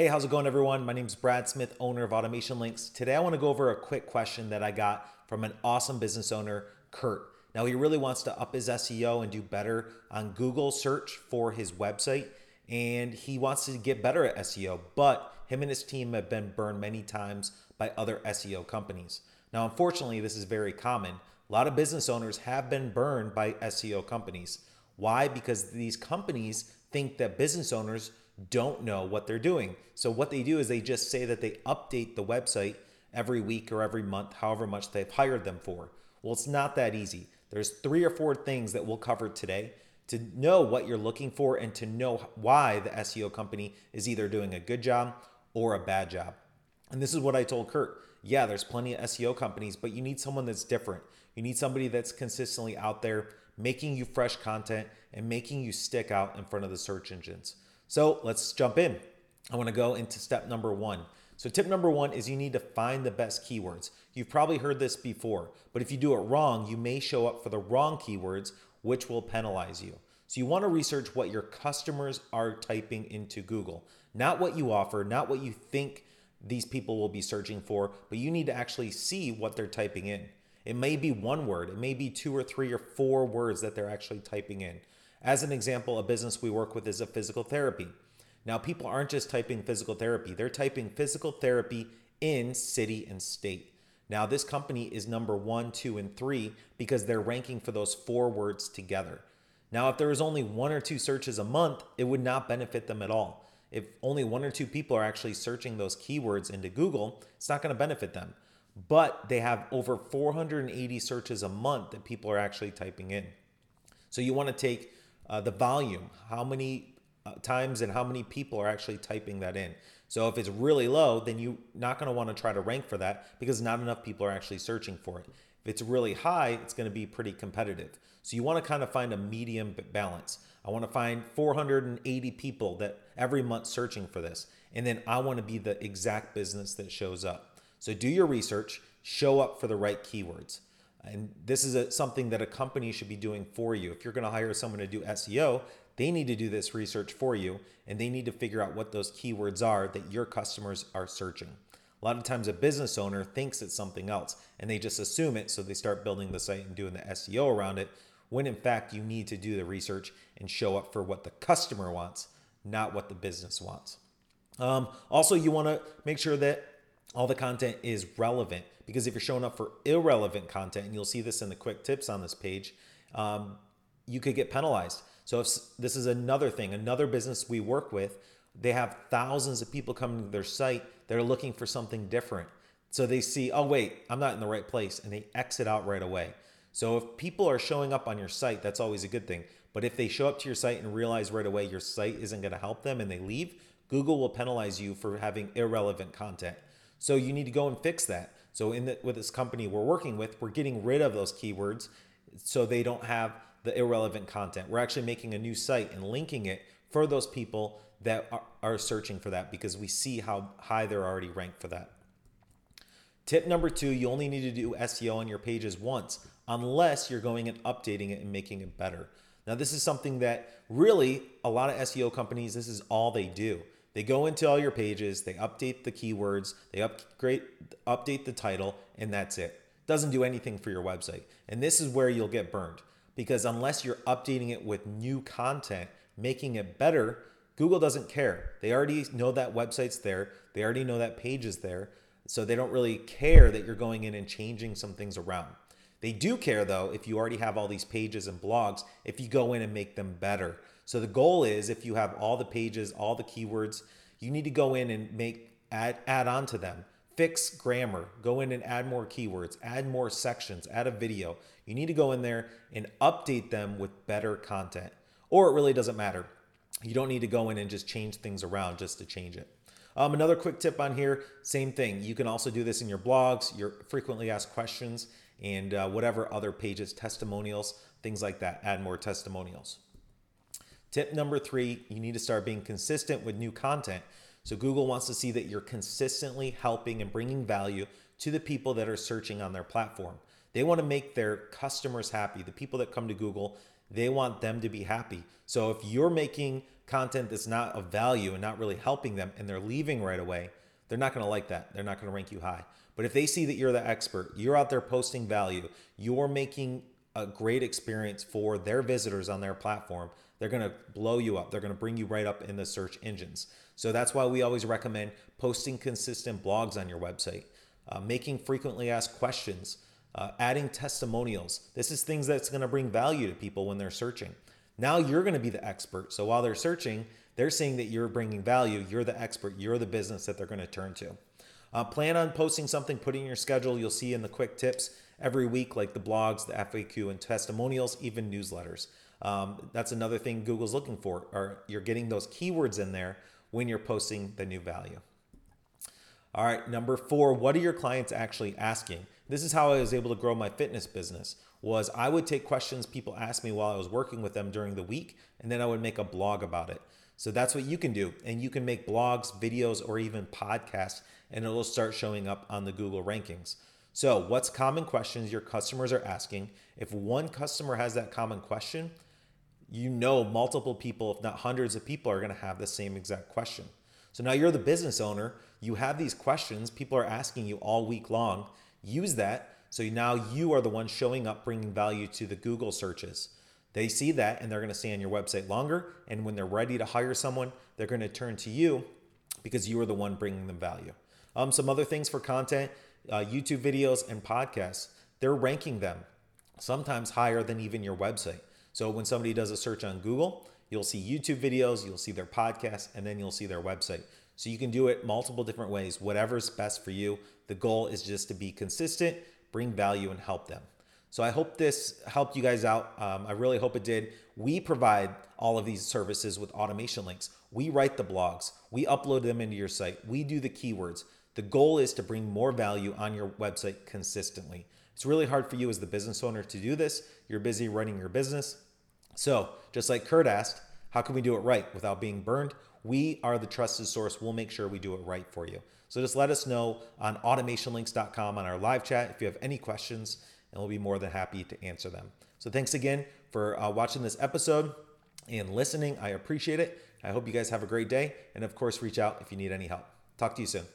Hey, how's it going, everyone? My name is Brad Smith, owner of Automation Links. Today, I want to go over a quick question that I got from an awesome business owner, Kurt. Now, he really wants to up his SEO and do better on Google search for his website, and he wants to get better at SEO, but him and his team have been burned many times by other SEO companies. Now, unfortunately, this is very common. A lot of business owners have been burned by SEO companies. Why? Because these companies think that business owners don't know what they're doing. So, what they do is they just say that they update the website every week or every month, however much they've hired them for. Well, it's not that easy. There's three or four things that we'll cover today to know what you're looking for and to know why the SEO company is either doing a good job or a bad job. And this is what I told Kurt. Yeah, there's plenty of SEO companies, but you need someone that's different. You need somebody that's consistently out there making you fresh content and making you stick out in front of the search engines. So let's jump in. I want to go into step number one. So, tip number one is you need to find the best keywords. You've probably heard this before, but if you do it wrong, you may show up for the wrong keywords, which will penalize you. So, you want to research what your customers are typing into Google, not what you offer, not what you think these people will be searching for, but you need to actually see what they're typing in. It may be one word, it may be two or three or four words that they're actually typing in. As an example, a business we work with is a physical therapy. Now, people aren't just typing physical therapy, they're typing physical therapy in city and state. Now, this company is number one, two, and three because they're ranking for those four words together. Now, if there was only one or two searches a month, it would not benefit them at all. If only one or two people are actually searching those keywords into Google, it's not going to benefit them. But they have over 480 searches a month that people are actually typing in. So you want to take uh, the volume, how many uh, times and how many people are actually typing that in. So if it's really low, then you're not going to want to try to rank for that because not enough people are actually searching for it. If it's really high, it's going to be pretty competitive. So you want to kind of find a medium balance. I want to find 480 people that every month searching for this. And then I want to be the exact business that shows up. So do your research, show up for the right keywords. And this is a, something that a company should be doing for you. If you're going to hire someone to do SEO, they need to do this research for you and they need to figure out what those keywords are that your customers are searching. A lot of times, a business owner thinks it's something else and they just assume it, so they start building the site and doing the SEO around it. When in fact, you need to do the research and show up for what the customer wants, not what the business wants. Um, also, you want to make sure that all the content is relevant because if you're showing up for irrelevant content, and you'll see this in the quick tips on this page, um, you could get penalized. So if this is another thing, another business we work with, they have thousands of people coming to their site. They're looking for something different. So they see, oh, wait, I'm not in the right place. And they exit out right away. So if people are showing up on your site, that's always a good thing. But if they show up to your site and realize right away your site isn't going to help them and they leave, Google will penalize you for having irrelevant content. So you need to go and fix that. So in the, with this company we're working with, we're getting rid of those keywords so they don't have the irrelevant content. We're actually making a new site and linking it for those people that are, are searching for that because we see how high they're already ranked for that. Tip number two, you only need to do SEO on your pages once unless you're going and updating it and making it better. Now, this is something that really a lot of SEO companies, this is all they do. They go into all your pages, they update the keywords, they upgrade, update the title, and that's it. Doesn't do anything for your website. And this is where you'll get burned because unless you're updating it with new content, making it better, Google doesn't care. They already know that website's there, they already know that page is there. So they don't really care that you're going in and changing some things around. They do care though if you already have all these pages and blogs, if you go in and make them better. So the goal is if you have all the pages, all the keywords, you need to go in and make add add on to them. Fix grammar, go in and add more keywords, add more sections, add a video. You need to go in there and update them with better content. Or it really doesn't matter. You don't need to go in and just change things around just to change it. Um, another quick tip on here, same thing. You can also do this in your blogs, your frequently asked questions, and uh, whatever other pages, testimonials, things like that. Add more testimonials. Tip number three, you need to start being consistent with new content. So Google wants to see that you're consistently helping and bringing value to the people that are searching on their platform. They want to make their customers happy. The people that come to Google, they want them to be happy. So if you're making content that's not of value and not really helping them and they're leaving right away, they're not going to like that. They're not going to rank you high. But if they see that you're the expert, you're out there posting value, you're making a great experience for their visitors on their platform, they're going to blow you up. They're going to bring you right up in the search engines. So that's why we always recommend posting consistent blogs on your website, uh, making frequently asked questions, uh, adding testimonials. This is things that's going to bring value to people when they're searching. Now you're going to be the expert. So while they're searching, they're seeing that you're bringing value. You're the expert. You're the business that they're going to turn to. Uh, plan on posting something, put in your schedule. You'll see in the quick tips every week, like the blogs, the FAQ, and testimonials, even newsletters. Um, that's another thing Google's looking for, or you're getting those keywords in there when you're posting the new value. All right, number four, what are your clients actually asking? This is how I was able to grow my fitness business. Was I would take questions people asked me while I was working with them during the week, and then I would make a blog about it. So that's what you can do, and you can make blogs, videos, or even podcasts, and it'll start showing up on the Google rankings. So, what's common questions your customers are asking? If one customer has that common question, you know multiple people, if not hundreds of people, are going to have the same exact question. So now you're the business owner, you have these questions, people are asking you all week long. Use that. So now you are the one showing up, bringing value to the Google searches. They see that and they're going to stay on your website longer. And when they're ready to hire someone, they're going to turn to you because you are the one bringing them value. Um, some other things for content uh, YouTube videos and podcasts, they're ranking them sometimes higher than even your website. So when somebody does a search on Google, you'll see YouTube videos, you'll see their podcast, and then you'll see their website. So you can do it multiple different ways, whatever's best for you. The goal is just to be consistent, bring value, and help them. So I hope this helped you guys out. Um, I really hope it did. We provide all of these services with automation links. We write the blogs, we upload them into your site, we do the keywords. The goal is to bring more value on your website consistently. It's really hard for you as the business owner to do this. You're busy running your business. So, just like Kurt asked, how can we do it right without being burned? We are the trusted source. We'll make sure we do it right for you. So just let us know on automationlinks.com on our live chat if you have any questions, and we'll be more than happy to answer them. So thanks again for uh, watching this episode and listening. I appreciate it. I hope you guys have a great day. And of course, reach out if you need any help. Talk to you soon.